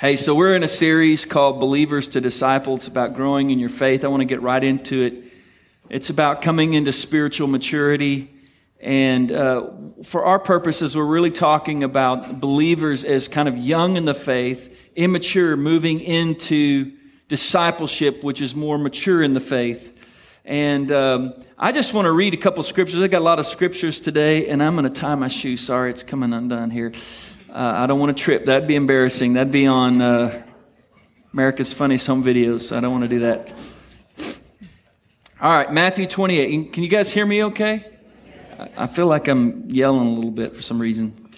Hey, so we're in a series called Believers to Disciples. About growing in your faith. I want to get right into it. It's about coming into spiritual maturity. And uh, for our purposes, we're really talking about believers as kind of young in the faith, immature, moving into discipleship, which is more mature in the faith. And um, I just want to read a couple scriptures. I got a lot of scriptures today, and I'm going to tie my shoe. Sorry, it's coming undone here. Uh, I don't want to trip. That'd be embarrassing. That'd be on uh, America's Funniest Home Videos. I don't want to do that. All right, Matthew 28. Can you guys hear me okay? I feel like I'm yelling a little bit for some reason.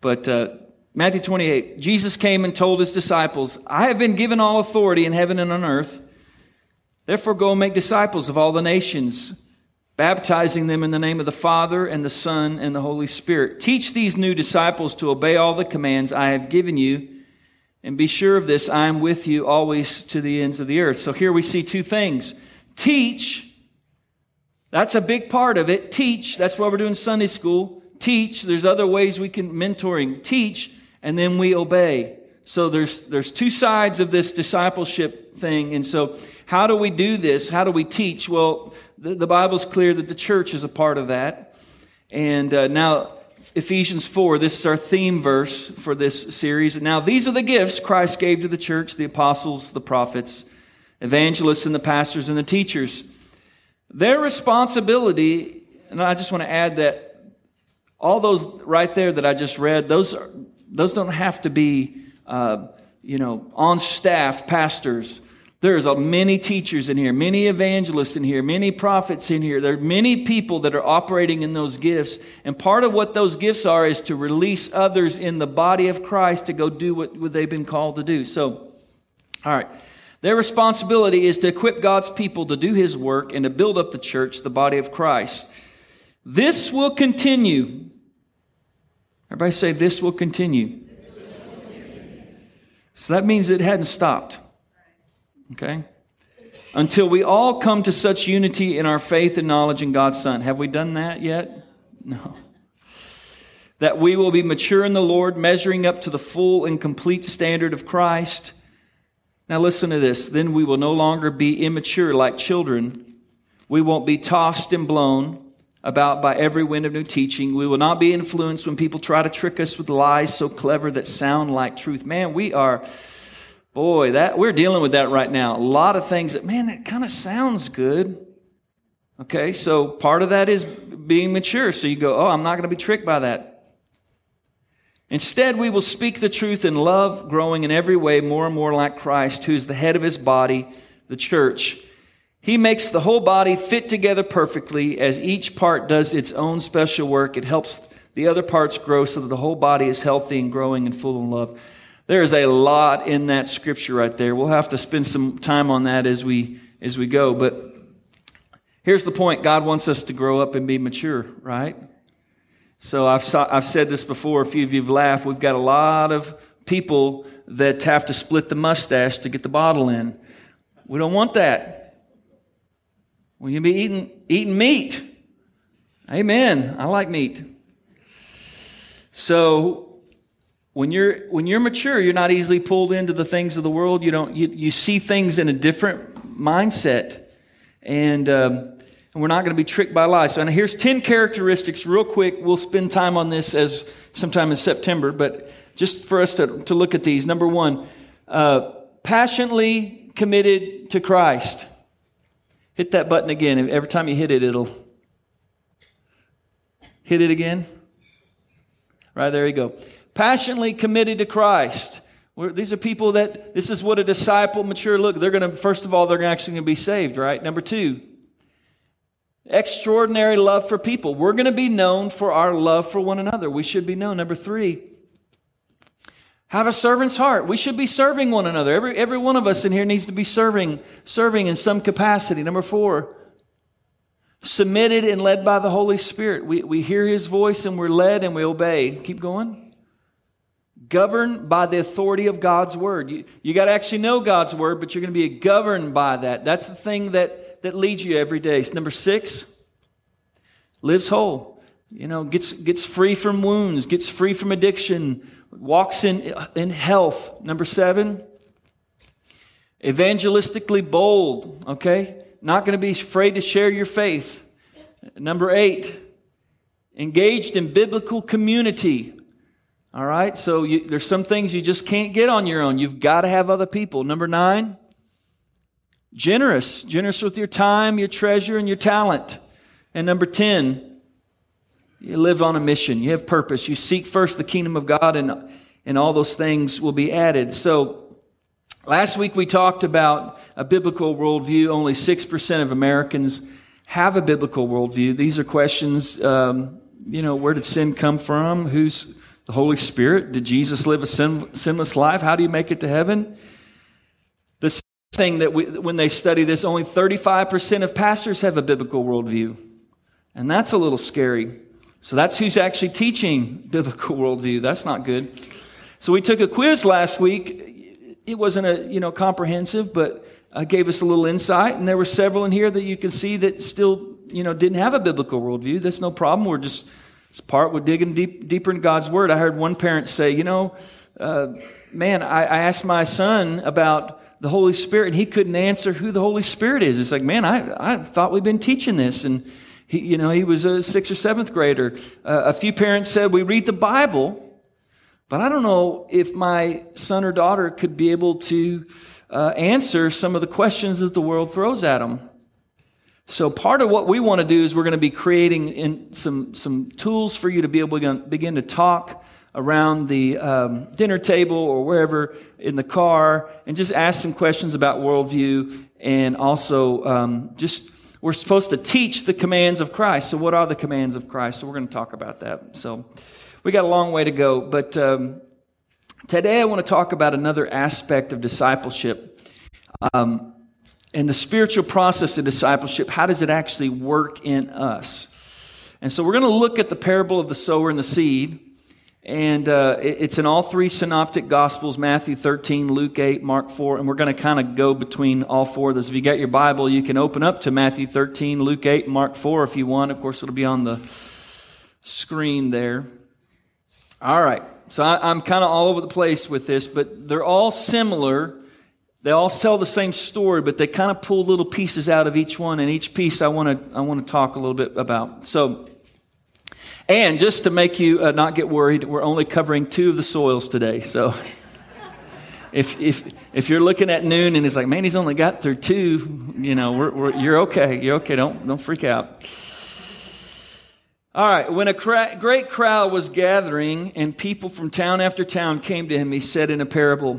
But uh, Matthew 28, Jesus came and told his disciples, I have been given all authority in heaven and on earth. Therefore, go and make disciples of all the nations baptizing them in the name of the Father and the Son and the Holy Spirit. Teach these new disciples to obey all the commands I have given you. And be sure of this, I am with you always to the ends of the earth. So here we see two things. Teach, that's a big part of it. Teach, that's why we're doing Sunday school. Teach, there's other ways we can mentoring. Teach, and then we obey. So there's, there's two sides of this discipleship thing. And so how do we do this? How do we teach? Well, the, the Bible's clear that the church is a part of that. And uh, now, Ephesians 4, this is our theme verse for this series. And now, these are the gifts Christ gave to the church the apostles, the prophets, evangelists, and the pastors and the teachers. Their responsibility, and I just want to add that all those right there that I just read, those, are, those don't have to be, uh, you know, on staff pastors there's a, many teachers in here, many evangelists in here, many prophets in here. There are many people that are operating in those gifts. And part of what those gifts are is to release others in the body of Christ to go do what, what they've been called to do. So, all right. Their responsibility is to equip God's people to do his work and to build up the church, the body of Christ. This will continue. Everybody say, This will continue. So that means it hadn't stopped. Okay? Until we all come to such unity in our faith and knowledge in God's Son. Have we done that yet? No. That we will be mature in the Lord, measuring up to the full and complete standard of Christ. Now, listen to this. Then we will no longer be immature like children. We won't be tossed and blown about by every wind of new teaching. We will not be influenced when people try to trick us with lies so clever that sound like truth. Man, we are Boy, that we're dealing with that right now. A lot of things that, man, it kind of sounds good. Okay, so part of that is being mature. So you go, oh, I'm not going to be tricked by that. Instead, we will speak the truth in love, growing in every way more and more like Christ, who is the head of his body, the church. He makes the whole body fit together perfectly. As each part does its own special work, it helps the other parts grow so that the whole body is healthy and growing and full of love. There is a lot in that scripture right there. We'll have to spend some time on that as we as we go, but here's the point. God wants us to grow up and be mature, right? So I've saw, I've said this before. A few of you've laughed. We've got a lot of people that have to split the mustache to get the bottle in. We don't want that. We can be eating eating meat. Amen. I like meat. So when you're when you're mature you're not easily pulled into the things of the world. You don't you, you see things in a different mindset. And um, and we're not going to be tricked by lies. So now here's 10 characteristics real quick. We'll spend time on this as sometime in september but just for us to, to look at these. Number one uh, passionately committed to christ. Hit that button again. Every time you hit it it'll hit it again. Right there you go passionately committed to Christ. We're, these are people that this is what a disciple mature look. They're going to first of all they're actually going to be saved, right? Number 2. Extraordinary love for people. We're going to be known for our love for one another. We should be known. Number 3. Have a servant's heart. We should be serving one another. Every, every one of us in here needs to be serving, serving in some capacity. Number four, submitted and led by the Holy Spirit. We, we hear his voice and we're led and we obey. Keep going governed by the authority of God's word. You, you got to actually know God's word, but you're going to be governed by that. That's the thing that, that leads you every day. Number six, lives whole. You know, gets, gets free from wounds, gets free from addiction, walks in, in health. Number seven, evangelistically bold, okay? Not going to be afraid to share your faith. Number eight, engaged in biblical community. All right, so you, there's some things you just can't get on your own. You've got to have other people. Number nine, generous, generous with your time, your treasure, and your talent. And number 10, you live on a mission. You have purpose. You seek first the kingdom of God, and, and all those things will be added. So, last week we talked about a biblical worldview. Only 6% of Americans have a biblical worldview. These are questions, um, you know, where did sin come from? Who's the Holy Spirit? Did Jesus live a sin, sinless life? How do you make it to heaven? The thing that we, when they study this, only 35% of pastors have a biblical worldview. And that's a little scary. So that's who's actually teaching biblical worldview. That's not good. So we took a quiz last week. It wasn't a, you know, comprehensive, but uh, gave us a little insight. And there were several in here that you can see that still, you know, didn't have a biblical worldview. That's no problem. We're just, it's part we're digging deep, deeper in God's word. I heard one parent say, you know, uh, man, I, I asked my son about the Holy Spirit and he couldn't answer who the Holy Spirit is. It's like, man, I, I thought we've been teaching this. And he, you know, he was a sixth or seventh grader. Uh, a few parents said, we read the Bible, but I don't know if my son or daughter could be able to uh, answer some of the questions that the world throws at them. So part of what we want to do is we're going to be creating in some some tools for you to be able to begin to talk around the um, dinner table or wherever in the car and just ask some questions about worldview and also um, just we're supposed to teach the commands of Christ. So what are the commands of Christ? So we're going to talk about that. So we got a long way to go, but um, Today, I want to talk about another aspect of discipleship um, and the spiritual process of discipleship. How does it actually work in us? And so, we're going to look at the parable of the sower and the seed. And uh, it's in all three synoptic gospels Matthew 13, Luke 8, Mark 4. And we're going to kind of go between all four of those. If you got your Bible, you can open up to Matthew 13, Luke 8, Mark 4 if you want. Of course, it'll be on the screen there. All right. So I, am kind of all over the place with this, but they're all similar. They all tell the same story, but they kind of pull little pieces out of each one, and each piece I want to I want to talk a little bit about. So, and just to make you uh, not get worried, we're only covering two of the soils today. So, if if if you're looking at noon and it's like, man, he's only got through two, you know, we're, we're, you're okay. You're okay. Don't don't freak out. All right, when a cra- great crowd was gathering and people from town after town came to him, he said in a parable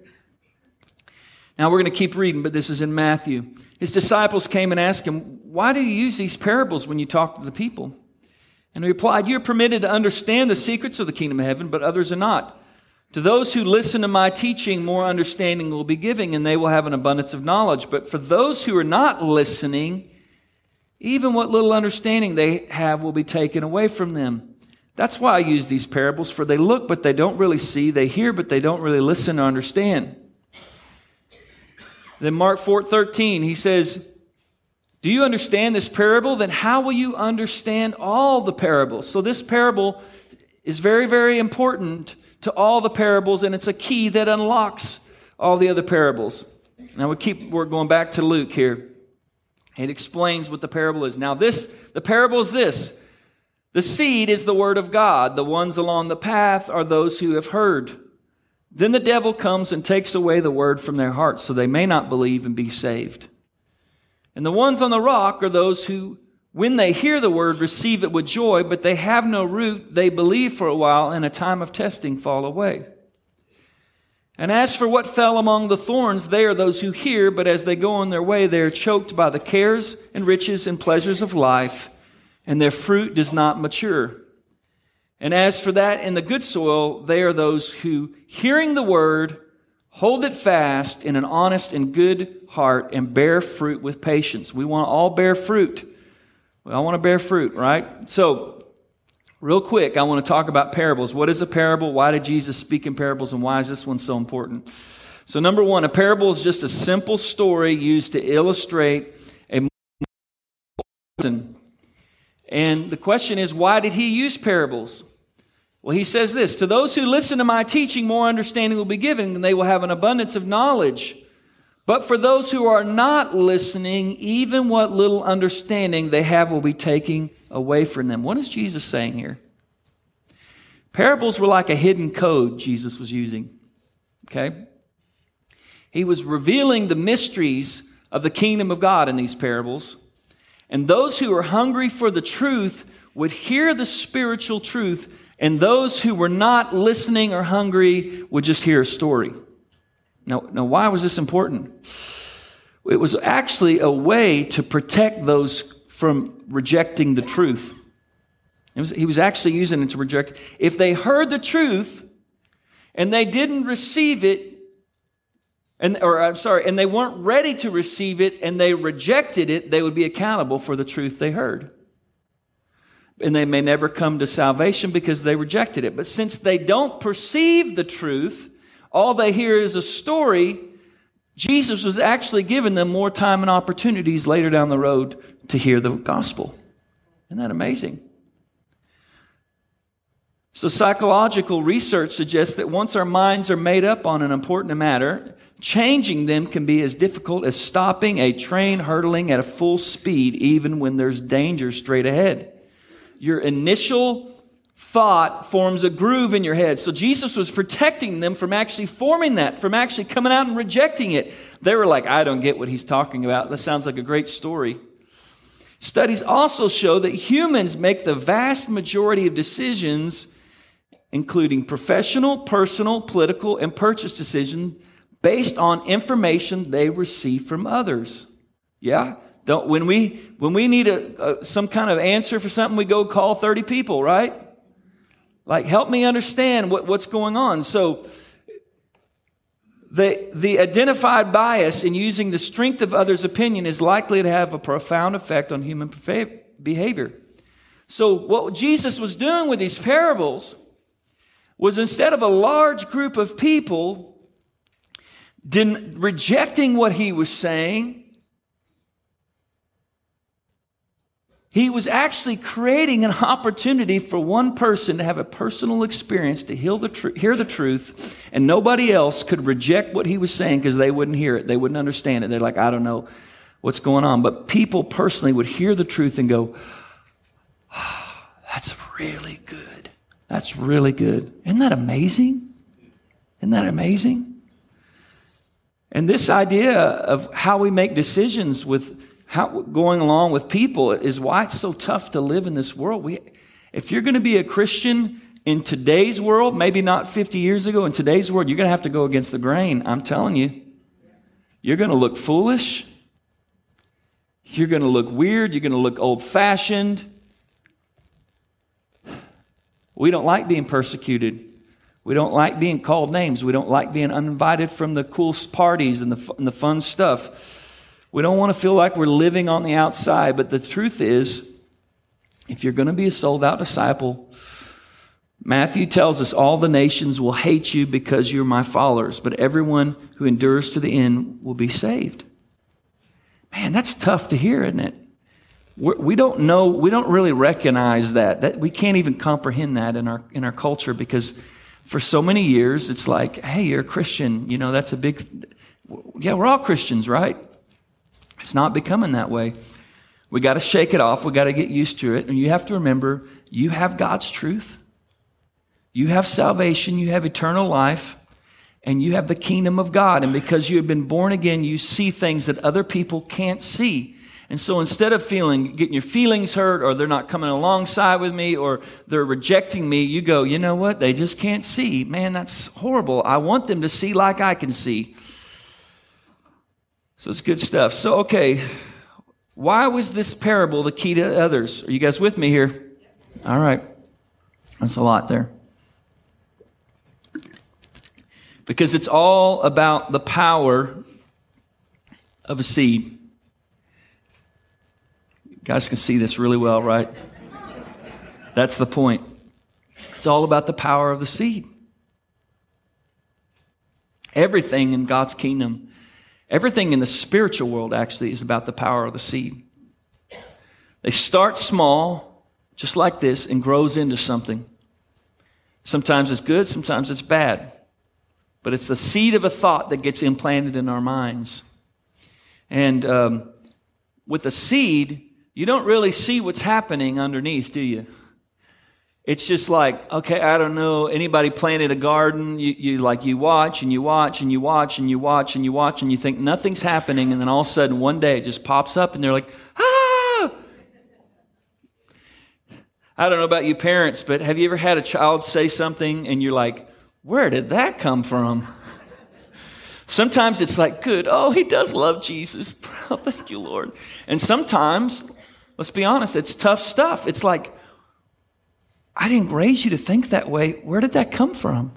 Now we're going to keep reading, but this is in Matthew. His disciples came and asked him, Why do you use these parables when you talk to the people? And he replied, You are permitted to understand the secrets of the kingdom of heaven, but others are not. To those who listen to my teaching, more understanding will be given, and they will have an abundance of knowledge. But for those who are not listening, even what little understanding they have will be taken away from them. That's why I use these parables, for they look, but they don't really see. They hear, but they don't really listen or understand. Then Mark 4 13, he says, Do you understand this parable? Then how will you understand all the parables? So this parable is very, very important to all the parables, and it's a key that unlocks all the other parables. Now we keep we're going back to Luke here. It explains what the parable is. Now, this, the parable is this the seed is the word of God, the ones along the path are those who have heard. Then the devil comes and takes away the word from their hearts so they may not believe and be saved. And the ones on the rock are those who, when they hear the word, receive it with joy, but they have no root. They believe for a while and a time of testing fall away. And as for what fell among the thorns, they are those who hear, but as they go on their way, they are choked by the cares and riches and pleasures of life, and their fruit does not mature. And as for that in the good soil, they are those who, hearing the word, Hold it fast in an honest and good heart and bear fruit with patience. We want to all bear fruit. I want to bear fruit, right? So, real quick, I want to talk about parables. What is a parable? Why did Jesus speak in parables? And why is this one so important? So, number one, a parable is just a simple story used to illustrate a lesson. And the question is, why did he use parables? Well, he says this To those who listen to my teaching, more understanding will be given, and they will have an abundance of knowledge. But for those who are not listening, even what little understanding they have will be taken away from them. What is Jesus saying here? Parables were like a hidden code Jesus was using. Okay? He was revealing the mysteries of the kingdom of God in these parables. And those who are hungry for the truth would hear the spiritual truth and those who were not listening or hungry would just hear a story. Now, now why was this important? It was actually a way to protect those from rejecting the truth. Was, he was actually using it to reject. If they heard the truth and they didn't receive it, and, or I'm sorry, and they weren't ready to receive it and they rejected it, they would be accountable for the truth they heard and they may never come to salvation because they rejected it. But since they don't perceive the truth, all they hear is a story, Jesus was actually giving them more time and opportunities later down the road to hear the gospel. Isn't that amazing? So, psychological research suggests that once our minds are made up on an important matter, changing them can be as difficult as stopping a train hurtling at a full speed, even when there's danger straight ahead your initial thought forms a groove in your head. So Jesus was protecting them from actually forming that, from actually coming out and rejecting it. They were like, I don't get what he's talking about. That sounds like a great story. Studies also show that humans make the vast majority of decisions, including professional, personal, political, and purchase decisions, based on information they receive from others. Yeah? Don't, when we, when we need a, a, some kind of answer for something, we go call 30 people, right? Like, help me understand what, what's going on. So, the, the identified bias in using the strength of others' opinion is likely to have a profound effect on human behavior. So, what Jesus was doing with these parables was instead of a large group of people didn't rejecting what he was saying, He was actually creating an opportunity for one person to have a personal experience to hear the, tr- hear the truth, and nobody else could reject what he was saying because they wouldn't hear it. They wouldn't understand it. They're like, I don't know what's going on. But people personally would hear the truth and go, oh, That's really good. That's really good. Isn't that amazing? Isn't that amazing? And this idea of how we make decisions with how, going along with people is why it's so tough to live in this world. We, if you're going to be a Christian in today's world, maybe not 50 years ago, in today's world, you're going to have to go against the grain. I'm telling you. You're going to look foolish. You're going to look weird. You're going to look old fashioned. We don't like being persecuted. We don't like being called names. We don't like being uninvited from the cool parties and the, and the fun stuff. We don't want to feel like we're living on the outside, but the truth is, if you're going to be a sold out disciple, Matthew tells us all the nations will hate you because you're my followers, but everyone who endures to the end will be saved. Man, that's tough to hear, isn't it? We're, we do not know, we don't really recognize that. that. We can't even comprehend that in our, in our culture because for so many years it's like, hey, you're a Christian. You know, that's a big, yeah, we're all Christians, right? It's not becoming that way. We got to shake it off. We got to get used to it. And you have to remember you have God's truth. You have salvation. You have eternal life. And you have the kingdom of God. And because you have been born again, you see things that other people can't see. And so instead of feeling, getting your feelings hurt, or they're not coming alongside with me, or they're rejecting me, you go, you know what? They just can't see. Man, that's horrible. I want them to see like I can see. So it's good stuff. So, okay, why was this parable the key to others? Are you guys with me here? All right. That's a lot there. because it's all about the power of a seed. You guys can see this really well, right? That's the point. It's all about the power of the seed. Everything in God's kingdom, everything in the spiritual world actually is about the power of the seed. They start small, just like this, and grows into something. Sometimes it's good, sometimes it's bad. But it's the seed of a thought that gets implanted in our minds. And um, with a seed, you don't really see what's happening underneath, do you? It's just like, okay, I don't know, anybody planted a garden, you, you like, you watch and you watch and you watch and you watch and you watch and you think nothing's happening, and then all of a sudden one day it just pops up and they're like, ah! I don't know about you parents, but have you ever had a child say something and you're like, where did that come from? Sometimes it's like, good, oh, he does love Jesus. Thank you, Lord. And sometimes, let's be honest, it's tough stuff. It's like, I didn't raise you to think that way. Where did that come from?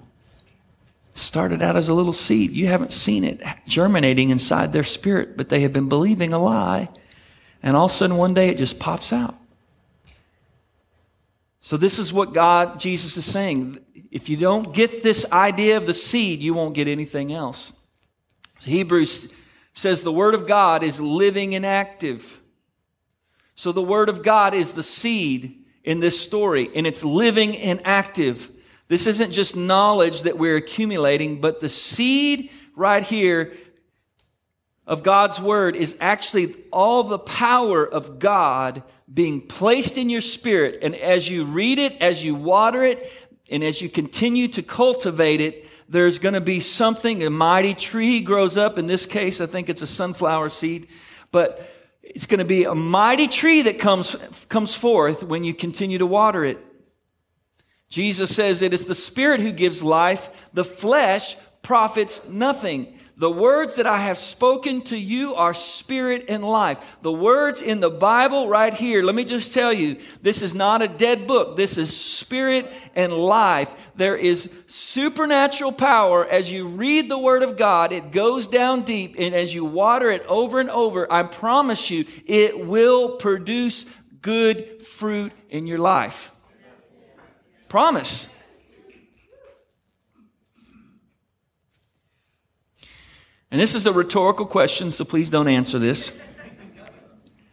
Started out as a little seed. You haven't seen it germinating inside their spirit, but they have been believing a lie. And all of a sudden, one day, it just pops out. So, this is what God, Jesus is saying. If you don't get this idea of the seed, you won't get anything else. So Hebrews says the Word of God is living and active. So, the Word of God is the seed in this story, and it's living and active. This isn't just knowledge that we're accumulating, but the seed right here of God's Word is actually all the power of God being placed in your spirit. And as you read it, as you water it, and as you continue to cultivate it, there's going to be something, a mighty tree grows up. In this case, I think it's a sunflower seed, but it's going to be a mighty tree that comes, comes forth when you continue to water it. Jesus says it is the Spirit who gives life, the flesh profits nothing. The words that I have spoken to you are spirit and life. The words in the Bible right here, let me just tell you, this is not a dead book. This is spirit and life. There is supernatural power as you read the Word of God. It goes down deep, and as you water it over and over, I promise you, it will produce good fruit in your life. Promise. And this is a rhetorical question, so please don't answer this.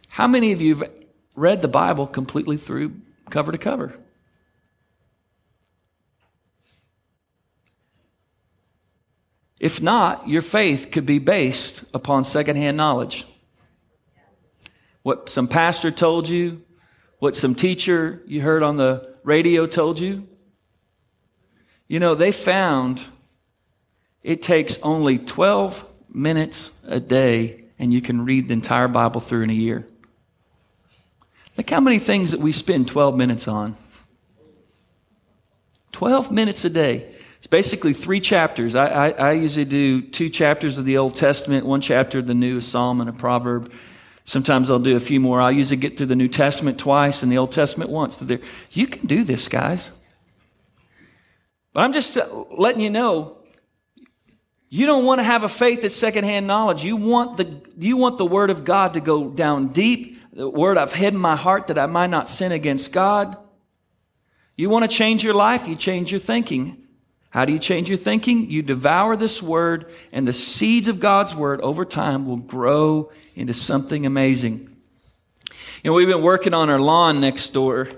How many of you have read the Bible completely through cover to cover? If not, your faith could be based upon secondhand knowledge. What some pastor told you, what some teacher you heard on the radio told you. You know, they found it takes only 12 minutes a day, and you can read the entire Bible through in a year. Look how many things that we spend 12 minutes on. 12 minutes a day. It's basically three chapters. I, I, I, usually do two chapters of the Old Testament, one chapter of the New, a Psalm and a Proverb. Sometimes I'll do a few more. I'll usually get through the New Testament twice and the Old Testament once. You can do this, guys. But I'm just uh, letting you know you don't want to have a faith that's secondhand knowledge. You want the, you want the word of God to go down deep. The word I've hid in my heart that I might not sin against God. You want to change your life? You change your thinking. How do you change your thinking? You devour this word, and the seeds of God's word over time will grow into something amazing. You know, we've been working on our lawn next door,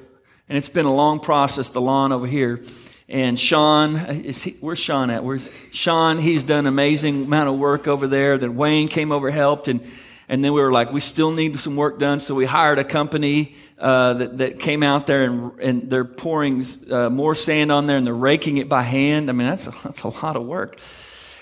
and it's been a long process, the lawn over here. And Sean, is he, where's Sean at? Where's Sean? He's done amazing amount of work over there. Then Wayne came over, helped, and and then we were like, we still need some work done. So we hired a company uh, that, that came out there and, and they're pouring uh, more sand on there and they're raking it by hand. I mean, that's a, that's a lot of work.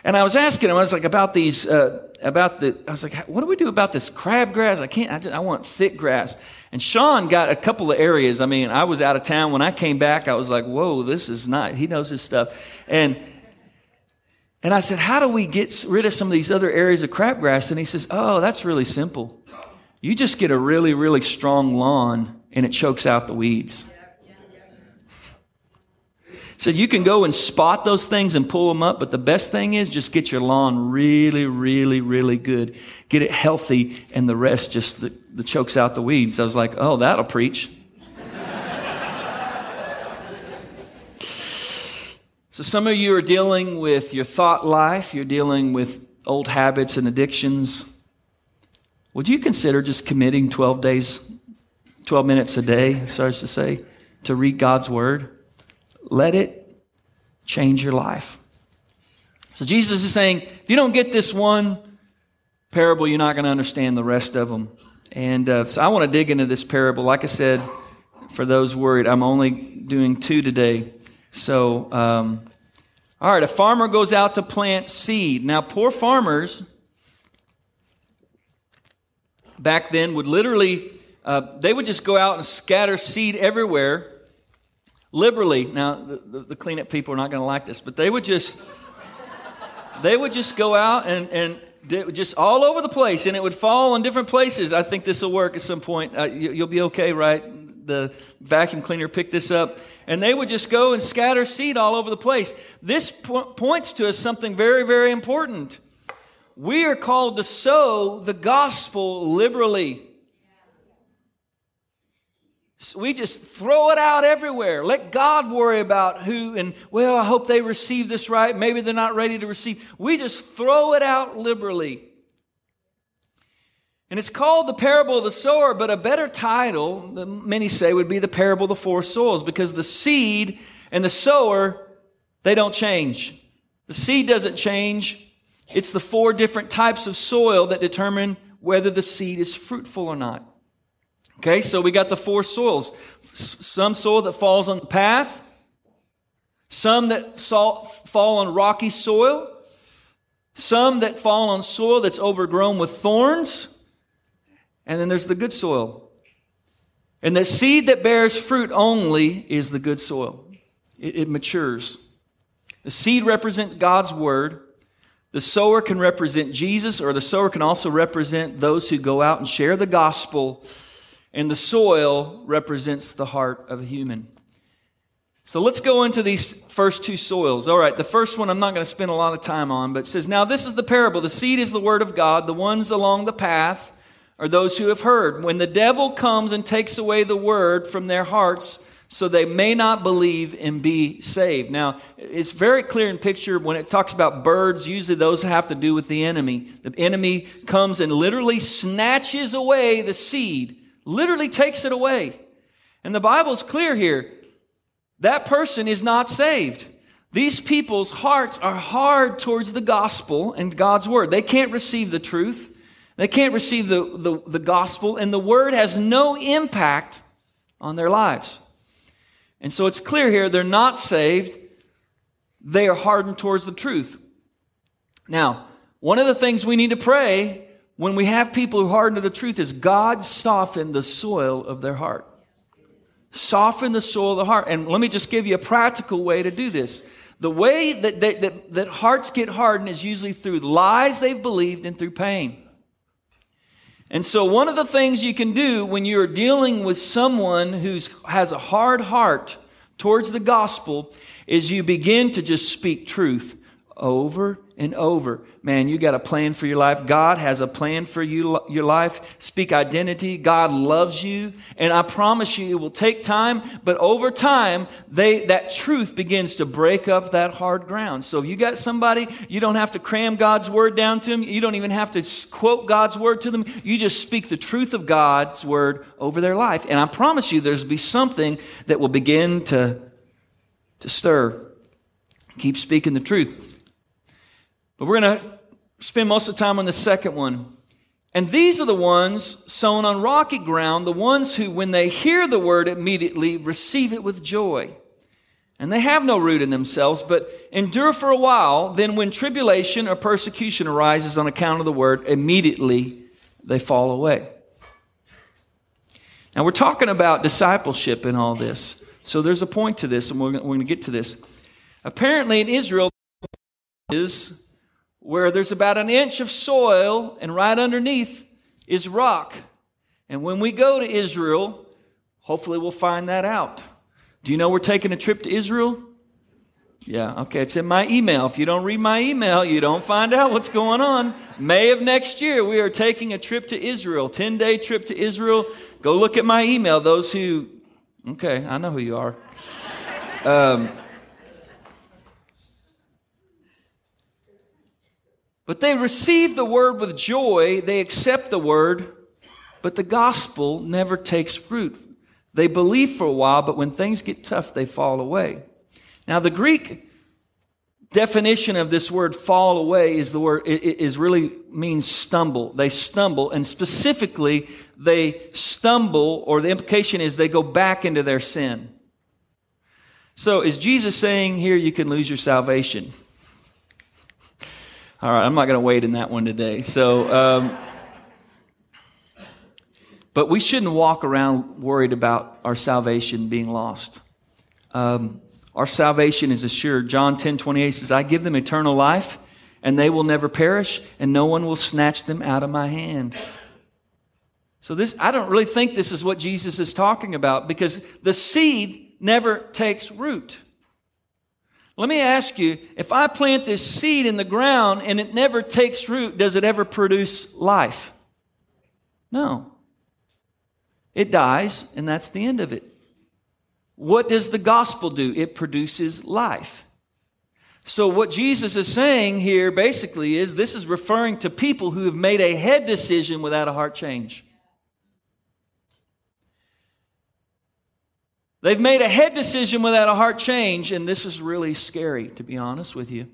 And I was asking him, I was like, about these, uh, about the, I was like, what do we do about this crabgrass? I can't, I, just, I want thick grass. And Sean got a couple of areas. I mean, I was out of town. When I came back, I was like, whoa, this is not, he knows his stuff. And, and I said, how do we get rid of some of these other areas of crabgrass? And he says, oh, that's really simple. You just get a really, really strong lawn and it chokes out the weeds. said you can go and spot those things and pull them up, but the best thing is just get your lawn really, really, really good. Get it healthy, and the rest just the, the chokes out the weeds. I was like, oh, that'll preach. so some of you are dealing with your thought life, you're dealing with old habits and addictions. Would you consider just committing 12 days, 12 minutes a day, sorry to say, to read God's word? let it change your life. So Jesus is saying, if you don't get this one parable, you're not going to understand the rest of them. And uh, so I want to dig into this parable. Like I said, for those worried, I'm only doing two today. So, um, all right, a farmer goes out to plant seed. Now, poor farmers back then would literally, uh, they would just go out and scatter seed everywhere liberally. Now, the, the, cleanup people are not going to like this, but they would just, they would just go out and, and just all over the place, and it would fall in different places. I think this will work at some point. Uh, you, you'll be okay, right? The vacuum cleaner picked this up, and they would just go and scatter seed all over the place. This po- points to us something very, very important. We are called to sow the gospel liberally. We just throw it out everywhere. Let God worry about who, and well, I hope they receive this right. Maybe they're not ready to receive. We just throw it out liberally. And it's called the parable of the sower, but a better title, many say, would be the parable of the four soils because the seed and the sower, they don't change. The seed doesn't change. It's the four different types of soil that determine whether the seed is fruitful or not. Okay, so we got the four soils. Some soil that falls on the path, some that fall on rocky soil, some that fall on soil that's overgrown with thorns, and then there's the good soil. And the seed that bears fruit only is the good soil. It, it matures. The seed represents God's word. The sower can represent Jesus, or the sower can also represent those who go out and share the gospel and the soil represents the heart of a human. So let's go into these first two soils. All right, the first one I'm not going to spend a lot of time on, but it says, Now this is the parable. The seed is the word of God. The ones along the path are those who have heard. When the devil comes and takes away the word from their hearts, so they may not believe and be saved. Now, it's very clear in picture when it talks about birds, usually those have to do with the enemy. The enemy comes and literally snatches away the seed literally takes it away. And the Bible's clear here. That person is not saved. These people's hearts are hard towards the gospel and God's word. They can't receive the truth. They can't receive the, the, the gospel, and the word has no impact on their lives. And so it's clear here they're not saved. They are hardened towards the truth. Now, one of the things we need to pray when we have people who harden to the truth is God soften the soil of their heart. Soften the soil of the heart. And let me just give you a practical way to do this. The way that, they, that, that hearts get hardened is usually through lies they've believed and through pain. And so, one of the things you can do when you're dealing with someone who has a hard heart towards the gospel is you begin to just speak truth over and over. Man, you got a plan for your life. God has a plan for you, your life. Speak identity. God loves you. And I promise you, it will take time, but over time, they, that truth begins to break up that hard ground. So if you got somebody, you don't have to cram God's word down to them. You don't even have to quote God's word to them. You just speak the truth of God's word over their life. And I promise you, there's be something that will begin to, to stir. Keep speaking the truth. But we're going to spend most of the time on the second one. And these are the ones sown on rocky ground, the ones who, when they hear the word, immediately receive it with joy. And they have no root in themselves, but endure for a while. Then, when tribulation or persecution arises on account of the word, immediately they fall away. Now, we're talking about discipleship in all this. So, there's a point to this, and we're going to get to this. Apparently, in Israel, is where there's about an inch of soil and right underneath is rock. And when we go to Israel, hopefully we'll find that out. Do you know we're taking a trip to Israel? Yeah, okay, it's in my email. If you don't read my email, you don't find out what's going on. May of next year, we are taking a trip to Israel, 10 day trip to Israel. Go look at my email. Those who, okay, I know who you are. Um, but they receive the word with joy, they accept the word, but the gospel never takes root. They believe for a while, but when things get tough, they fall away. Now, the Greek definition of this word fall away is the word is really means stumble they stumble and specifically they stumble or the implication is they go back into their sin so is jesus saying here you can lose your salvation all right i'm not going to wait in that one today so um, but we shouldn't walk around worried about our salvation being lost um, our salvation is assured. John 10 28 says, I give them eternal life, and they will never perish, and no one will snatch them out of my hand. So this I don't really think this is what Jesus is talking about because the seed never takes root. Let me ask you, if I plant this seed in the ground and it never takes root, does it ever produce life? No. It dies, and that's the end of it. What does the gospel do? It produces life. So, what Jesus is saying here basically is this is referring to people who have made a head decision without a heart change. They've made a head decision without a heart change, and this is really scary, to be honest with you.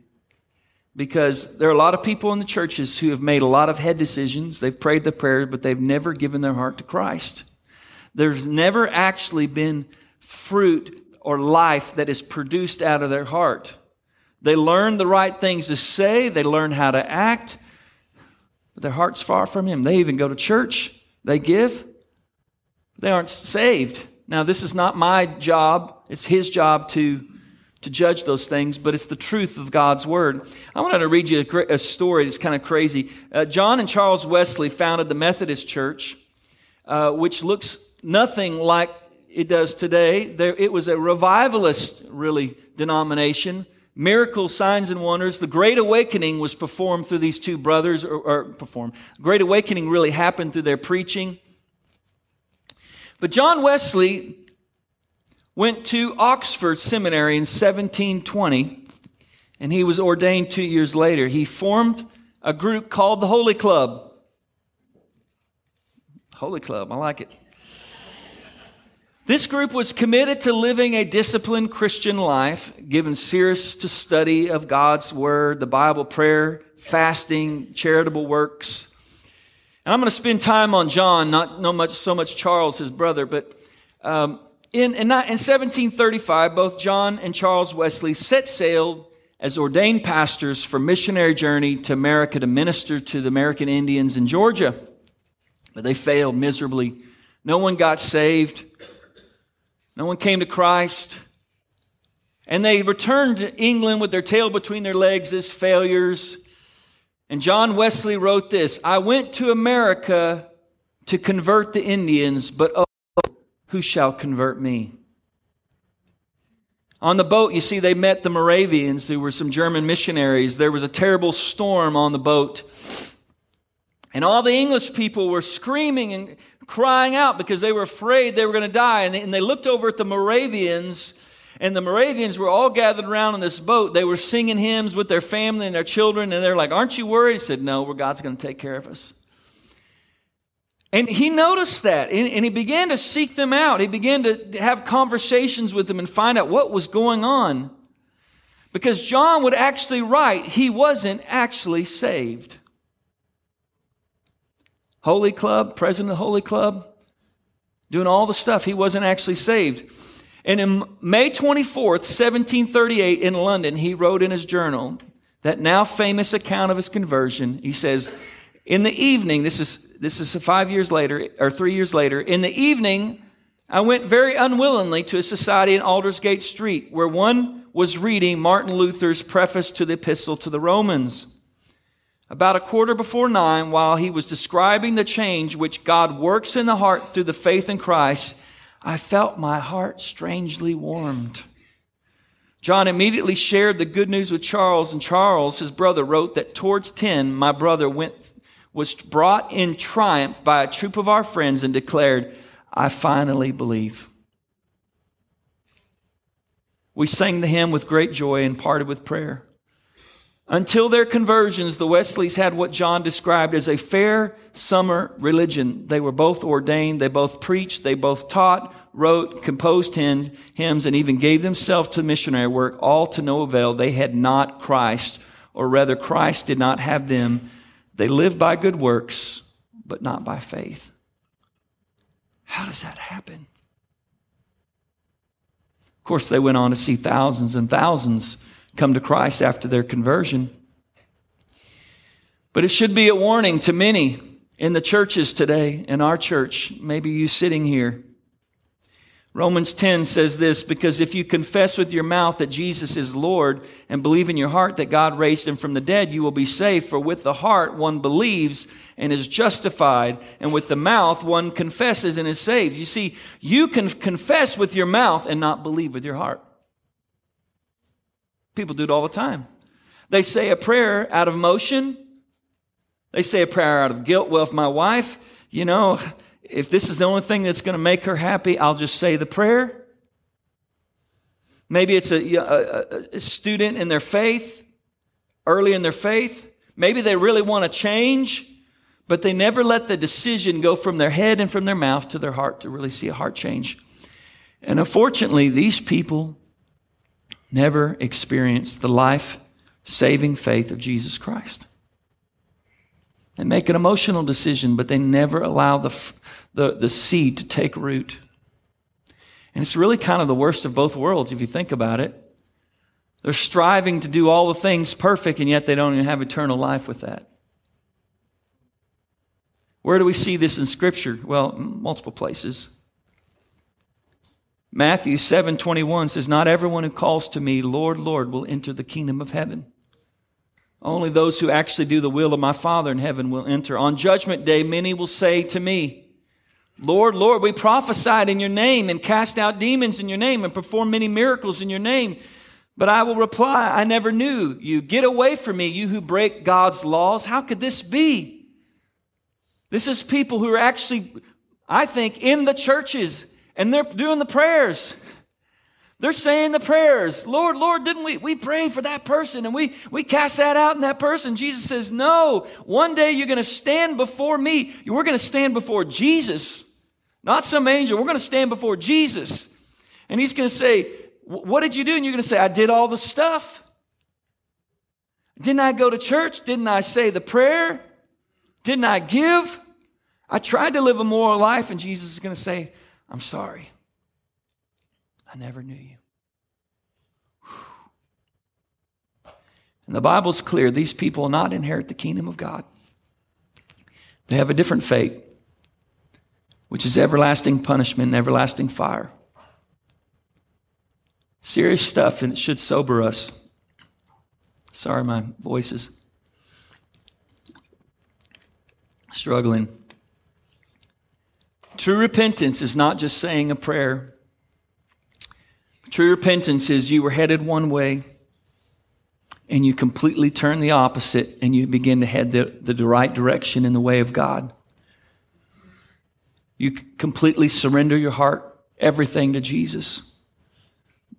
Because there are a lot of people in the churches who have made a lot of head decisions. They've prayed the prayer, but they've never given their heart to Christ. There's never actually been fruit or life that is produced out of their heart. They learn the right things to say, they learn how to act, but their heart's far from Him. They even go to church, they give, they aren't saved. Now, this is not my job, it's His job to, to judge those things, but it's the truth of God's Word. I wanted to read you a, a story that's kind of crazy. Uh, John and Charles Wesley founded the Methodist Church, uh, which looks nothing like it does today. There, it was a revivalist, really, denomination. Miracles, signs, and wonders. The Great Awakening was performed through these two brothers, or, or performed. Great Awakening really happened through their preaching. But John Wesley went to Oxford Seminary in 1720, and he was ordained two years later. He formed a group called the Holy Club. Holy Club, I like it. This group was committed to living a disciplined Christian life, given serious to study of God's Word, the Bible, prayer, fasting, charitable works. And I'm going to spend time on John, not no much so much Charles, his brother, but um, in, in, in 1735, both John and Charles Wesley set sail as ordained pastors for missionary journey to America to minister to the American Indians in Georgia. But they failed miserably. No one got saved. No one came to Christ. And they returned to England with their tail between their legs as failures. And John Wesley wrote this I went to America to convert the Indians, but oh, who shall convert me? On the boat, you see, they met the Moravians, who were some German missionaries. There was a terrible storm on the boat. And all the English people were screaming and crying out because they were afraid they were going to die. And they, and they looked over at the Moravians, and the Moravians were all gathered around in this boat. They were singing hymns with their family and their children, and they're like, Aren't you worried? He said, No, God's going to take care of us. And he noticed that, and, and he began to seek them out. He began to have conversations with them and find out what was going on. Because John would actually write, he wasn't actually saved. Holy Club, president of Holy Club, doing all the stuff. He wasn't actually saved. And in May 24th, 1738, in London, he wrote in his journal that now famous account of his conversion. He says, In the evening, this is, this is five years later, or three years later, in the evening, I went very unwillingly to a society in Aldersgate Street where one was reading Martin Luther's preface to the Epistle to the Romans. About a quarter before nine, while he was describing the change which God works in the heart through the faith in Christ, I felt my heart strangely warmed. John immediately shared the good news with Charles, and Charles, his brother, wrote that towards 10, my brother went, was brought in triumph by a troop of our friends and declared, I finally believe. We sang the hymn with great joy and parted with prayer. Until their conversions, the Wesleys had what John described as a fair summer religion. They were both ordained, they both preached, they both taught, wrote, composed hymns, and even gave themselves to missionary work, all to no avail. They had not Christ, or rather, Christ did not have them. They lived by good works, but not by faith. How does that happen? Of course, they went on to see thousands and thousands come to Christ after their conversion. But it should be a warning to many in the churches today, in our church, maybe you sitting here. Romans 10 says this because if you confess with your mouth that Jesus is Lord and believe in your heart that God raised him from the dead, you will be saved. For with the heart one believes and is justified, and with the mouth one confesses and is saved. You see, you can confess with your mouth and not believe with your heart. People do it all the time. They say a prayer out of emotion. They say a prayer out of guilt. Well, if my wife, you know, if this is the only thing that's going to make her happy, I'll just say the prayer. Maybe it's a, a, a student in their faith, early in their faith. Maybe they really want to change, but they never let the decision go from their head and from their mouth to their heart to really see a heart change. And unfortunately, these people never experienced the life saving faith of Jesus Christ. They make an emotional decision, but they never allow the, the, the seed to take root. And it's really kind of the worst of both worlds if you think about it. They're striving to do all the things perfect, and yet they don't even have eternal life with that. Where do we see this in Scripture? Well, multiple places. Matthew 7:21 says not everyone who calls to me Lord Lord will enter the kingdom of heaven. Only those who actually do the will of my Father in heaven will enter. On judgment day many will say to me Lord Lord we prophesied in your name and cast out demons in your name and performed many miracles in your name. But I will reply I never knew you. Get away from me you who break God's laws. How could this be? This is people who are actually I think in the churches and they're doing the prayers. They're saying the prayers. Lord, Lord, didn't we? We prayed for that person and we, we cast that out in that person. Jesus says, no, one day you're going to stand before me. We're going to stand before Jesus, not some angel. We're going to stand before Jesus. And he's going to say, what did you do? And you're going to say, I did all the stuff. Didn't I go to church? Didn't I say the prayer? Didn't I give? I tried to live a moral life. And Jesus is going to say, I'm sorry. I never knew you. And the Bible's clear these people will not inherit the kingdom of God. They have a different fate, which is everlasting punishment and everlasting fire. Serious stuff, and it should sober us. Sorry, my voice is struggling. True repentance is not just saying a prayer. True repentance is you were headed one way and you completely turn the opposite and you begin to head the, the right direction in the way of God. You completely surrender your heart, everything to Jesus.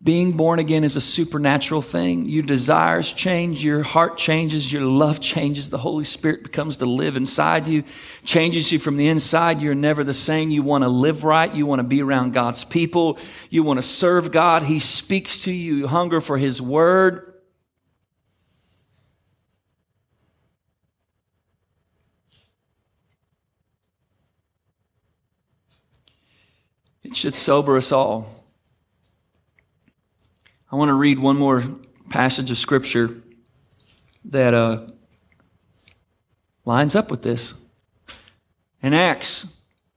Being born again is a supernatural thing. Your desires change, your heart changes, your love changes. The Holy Spirit becomes to live inside you, changes you from the inside. You're never the same. You want to live right. You want to be around God's people. You want to serve God. He speaks to you. You hunger for His word. It should sober us all. I want to read one more passage of Scripture that uh, lines up with this. In Acts,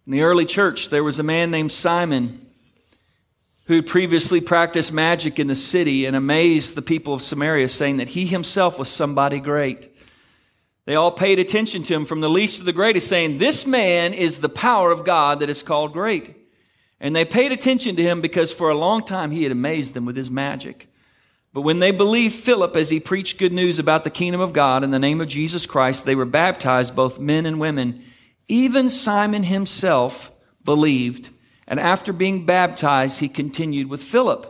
in the early church, there was a man named Simon who had previously practiced magic in the city and amazed the people of Samaria, saying that he himself was somebody great. They all paid attention to him from the least to the greatest, saying, This man is the power of God that is called great. And they paid attention to him because for a long time he had amazed them with his magic. But when they believed Philip as he preached good news about the kingdom of God in the name of Jesus Christ, they were baptized, both men and women. Even Simon himself believed, and after being baptized, he continued with Philip.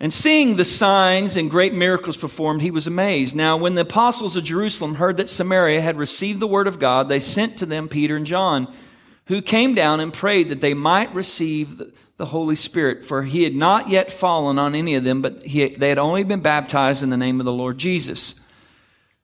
And seeing the signs and great miracles performed, he was amazed. Now, when the apostles of Jerusalem heard that Samaria had received the word of God, they sent to them Peter and John, who came down and prayed that they might receive the Holy Spirit. For he had not yet fallen on any of them, but he, they had only been baptized in the name of the Lord Jesus.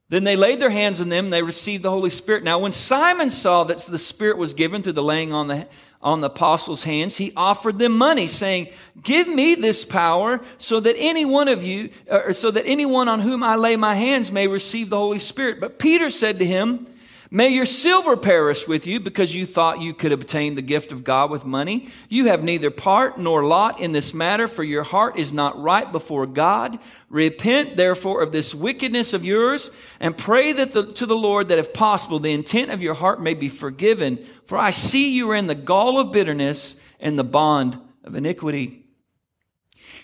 Then they laid their hands on them, and they received the Holy Spirit. Now, when Simon saw that the Spirit was given through the laying on the on the apostles' hands, he offered them money, saying, Give me this power so that any one of you, or so that anyone on whom I lay my hands may receive the Holy Spirit. But Peter said to him, May your silver perish with you because you thought you could obtain the gift of God with money. You have neither part nor lot in this matter, for your heart is not right before God. Repent therefore of this wickedness of yours and pray that the, to the Lord that if possible the intent of your heart may be forgiven. For I see you are in the gall of bitterness and the bond of iniquity.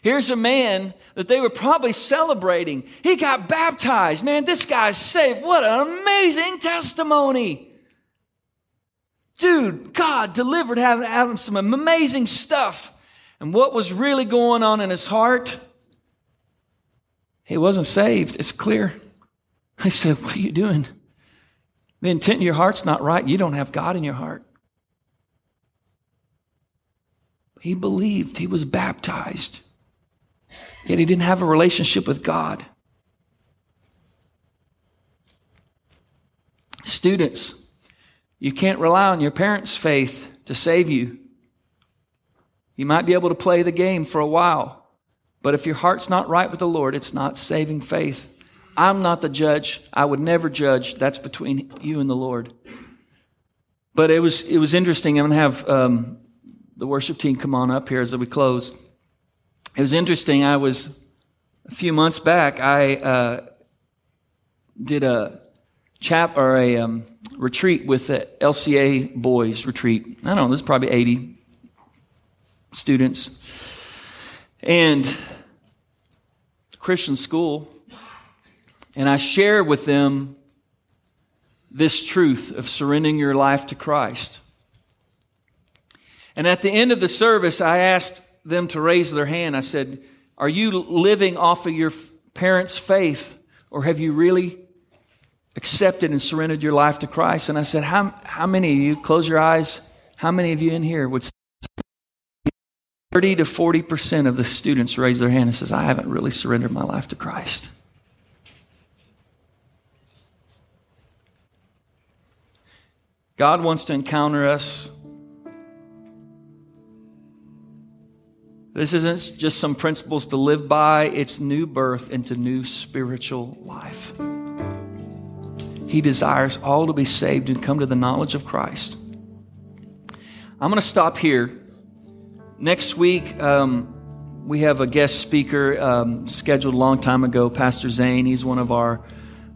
Here's a man that they were probably celebrating. He got baptized. Man, this guy's saved. What an amazing testimony. Dude, God delivered of some amazing stuff. And what was really going on in his heart? He wasn't saved. It's clear. I said, What are you doing? The intent of your heart's not right. You don't have God in your heart. He believed, he was baptized. Yet he didn't have a relationship with God. Students, you can't rely on your parents' faith to save you. You might be able to play the game for a while, but if your heart's not right with the Lord, it's not saving faith. I'm not the judge. I would never judge. That's between you and the Lord. But it was it was interesting. I'm gonna have um, the worship team come on up here as we close. It was interesting. I was a few months back. I uh, did a chap or a um, retreat with the LCA boys retreat. I don't know. There's probably 80 students, and Christian school. And I shared with them this truth of surrendering your life to Christ. And at the end of the service, I asked them to raise their hand, I said, Are you living off of your parents' faith, or have you really accepted and surrendered your life to Christ? And I said, How, how many of you, close your eyes, how many of you in here would 30 to 40% of the students raise their hand and says, I haven't really surrendered my life to Christ. God wants to encounter us This isn't just some principles to live by, it's new birth into new spiritual life. He desires all to be saved and come to the knowledge of Christ. I'm going to stop here. Next week, um, we have a guest speaker um, scheduled a long time ago, Pastor Zane. He's one of our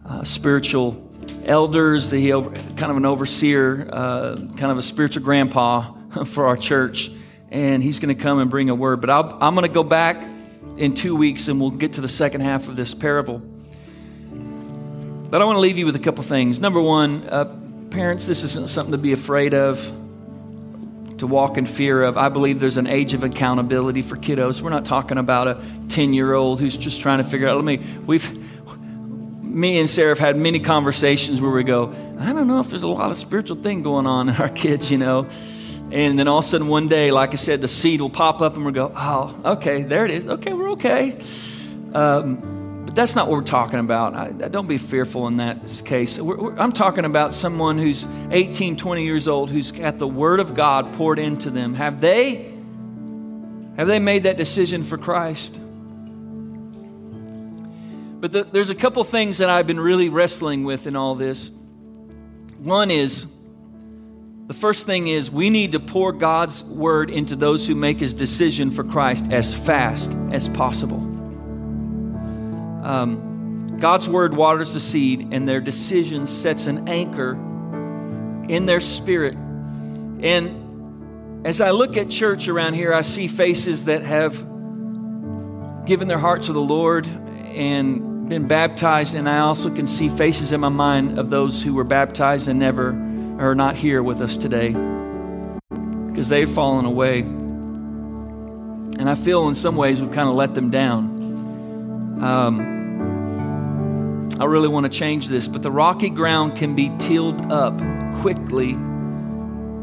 uh, spiritual elders, he over, kind of an overseer, uh, kind of a spiritual grandpa for our church and he's going to come and bring a word. But i am going to go back in two weeks and we'll get to the second half of this parable. But I want to leave you with a couple things. Number one, uh, parents, this isn't something to be afraid of, to walk in fear of. I believe there's an age of accountability for kiddos. We're not talking about a 10 year old who's just trying to figure out. Let me, we've, me and Sarah have had many conversations where we go, I don't know if there's a lot of spiritual thing going on in our kids, you know. And then all of a sudden, one day, like I said, the seed will pop up and we'll go, oh, okay, there it is. Okay, we're okay. Um, but that's not what we're talking about. I, I don't be fearful in that case. We're, we're, I'm talking about someone who's 18, 20 years old, who's got the Word of God poured into them. Have they, have they made that decision for Christ? But the, there's a couple things that I've been really wrestling with in all this. One is, the first thing is we need to pour God's word into those who make his decision for Christ as fast as possible. Um, God's word waters the seed, and their decision sets an anchor in their spirit. And as I look at church around here, I see faces that have given their heart to the Lord and been baptized, and I also can see faces in my mind of those who were baptized and never are not here with us today because they've fallen away. And I feel in some ways we've kind of let them down. Um, I really want to change this, but the rocky ground can be tilled up quickly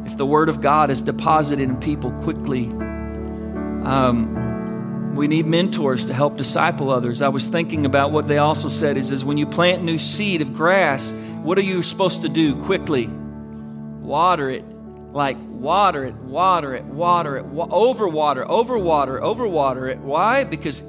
if the Word of God is deposited in people quickly. Um, we need mentors to help disciple others. I was thinking about what they also said is, is when you plant new seed of grass, what are you supposed to do quickly? Water it like water it, water it, water it, wa- over water, over water, over water it. Why? Because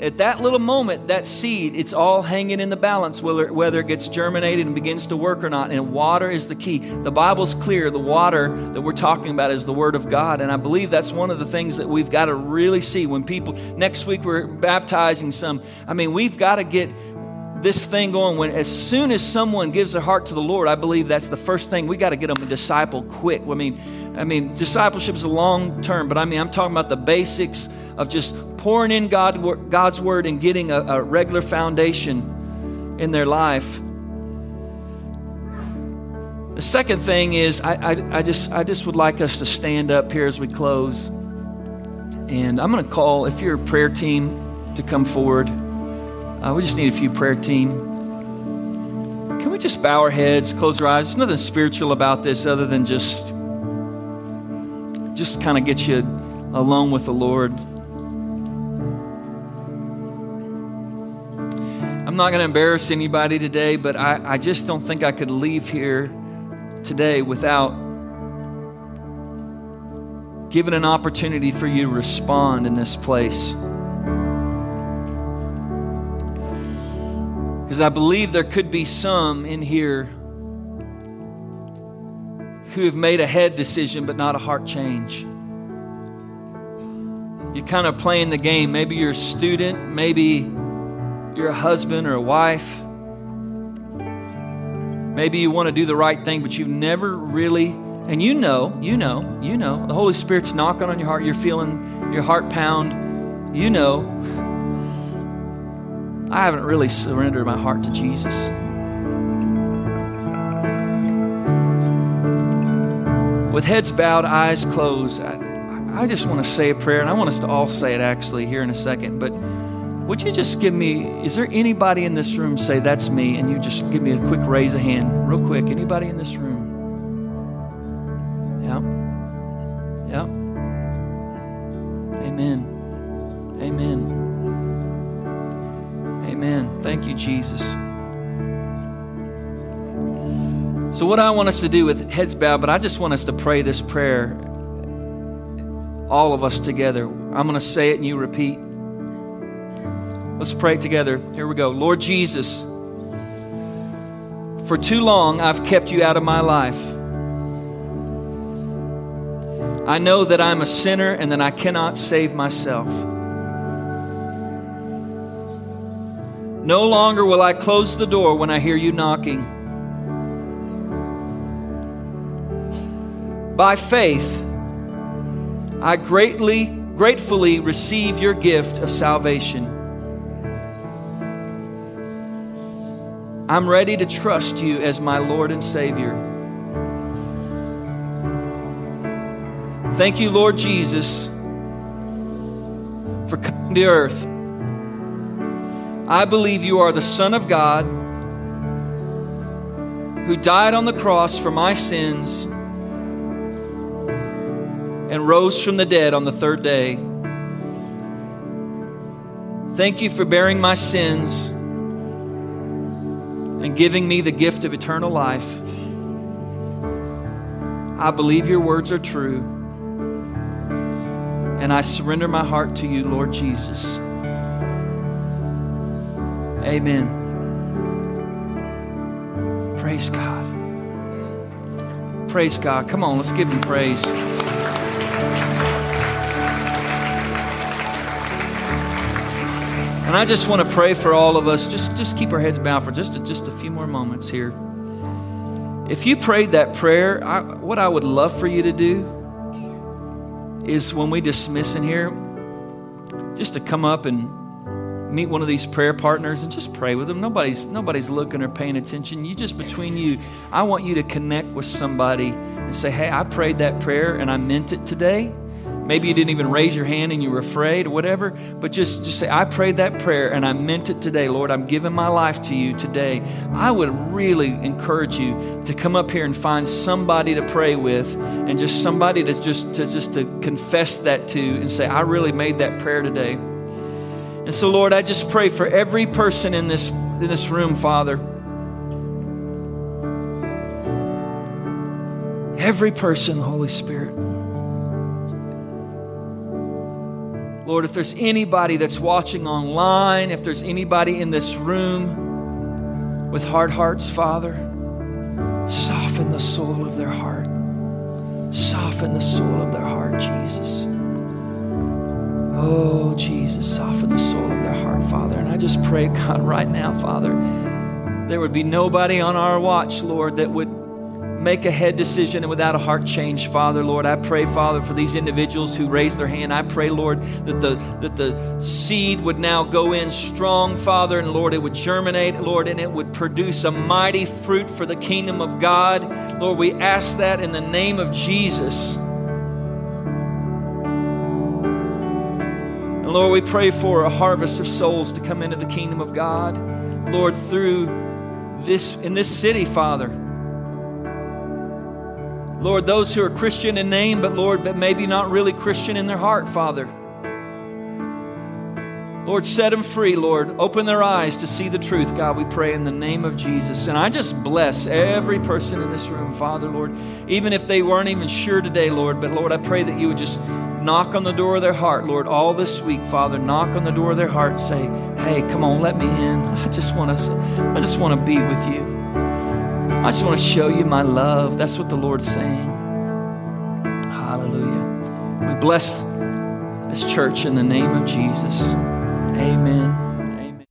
at that little moment, that seed, it's all hanging in the balance whether, whether it gets germinated and begins to work or not. And water is the key. The Bible's clear. The water that we're talking about is the Word of God. And I believe that's one of the things that we've got to really see when people, next week we're baptizing some. I mean, we've got to get this thing going when as soon as someone gives their heart to the lord i believe that's the first thing we got to get them a disciple quick. I mean i mean discipleship is a long term but i mean i'm talking about the basics of just pouring in God, god's word and getting a, a regular foundation in their life. The second thing is I, I, I just i just would like us to stand up here as we close. And i'm going to call if you're a prayer team to come forward uh, we just need a few prayer team. Can we just bow our heads, close our eyes? There's nothing spiritual about this other than just just kind of get you alone with the Lord. I'm not going to embarrass anybody today, but I, I just don't think I could leave here today without giving an opportunity for you to respond in this place. Because I believe there could be some in here who have made a head decision but not a heart change. You're kind of playing the game. Maybe you're a student, maybe you're a husband or a wife. Maybe you want to do the right thing, but you've never really, and you know, you know, you know, the Holy Spirit's knocking on your heart. You're feeling your heart pound. You know, I haven't really surrendered my heart to Jesus. With heads bowed, eyes closed, I, I just want to say a prayer, and I want us to all say it actually here in a second. But would you just give me, is there anybody in this room say, That's me? And you just give me a quick raise of hand, real quick. Anybody in this room? Yeah. Yeah. Amen. Amen. Amen. Thank you, Jesus. So, what I want us to do with heads bowed, but I just want us to pray this prayer, all of us together. I'm going to say it and you repeat. Let's pray it together. Here we go. Lord Jesus, for too long I've kept you out of my life. I know that I'm a sinner and that I cannot save myself. No longer will I close the door when I hear you knocking. By faith, I greatly, gratefully receive your gift of salvation. I'm ready to trust you as my Lord and Savior. Thank you, Lord Jesus, for coming to earth I believe you are the Son of God who died on the cross for my sins and rose from the dead on the third day. Thank you for bearing my sins and giving me the gift of eternal life. I believe your words are true, and I surrender my heart to you, Lord Jesus. Amen. Praise God. Praise God. Come on, let's give him praise. And I just want to pray for all of us. Just, just keep our heads bowed for just a, just a few more moments here. If you prayed that prayer, I, what I would love for you to do is when we dismiss in here, just to come up and meet one of these prayer partners and just pray with them. Nobody's nobody's looking or paying attention. You just between you, I want you to connect with somebody and say, "Hey, I prayed that prayer and I meant it today." Maybe you didn't even raise your hand and you were afraid or whatever, but just, just say, I prayed that prayer and I meant it today. Lord, I'm giving my life to you today. I would really encourage you to come up here and find somebody to pray with and just somebody to just to just to confess that to and say, I really made that prayer today. And so, Lord, I just pray for every person in this in this room, Father. Every person, Holy Spirit. Lord, if there's anybody that's watching online, if there's anybody in this room with hard hearts, Father, soften the soul of their heart. Soften the soul of their heart, Jesus. Oh, Jesus, soften the soul of their heart, Father. And I just pray, God, right now, Father, there would be nobody on our watch, Lord, that would make a head decision and without a heart change, Father, Lord. I pray, Father, for these individuals who raised their hand. I pray, Lord, that the that the seed would now go in strong, Father, and Lord, it would germinate, Lord, and it would produce a mighty fruit for the kingdom of God. Lord, we ask that in the name of Jesus. And Lord, we pray for a harvest of souls to come into the kingdom of God. Lord, through this in this city, Father. Lord, those who are Christian in name, but Lord, but maybe not really Christian in their heart, Father. Lord, set them free, Lord. Open their eyes to see the truth, God, we pray in the name of Jesus. And I just bless every person in this room, Father, Lord, even if they weren't even sure today, Lord. But Lord, I pray that you would just knock on the door of their heart, Lord, all this week, Father. Knock on the door of their heart and say, Hey, come on, let me in. I just want to I just want to be with you. I just want to show you my love. That's what the Lord's saying. Hallelujah. We bless this church in the name of Jesus. Amen.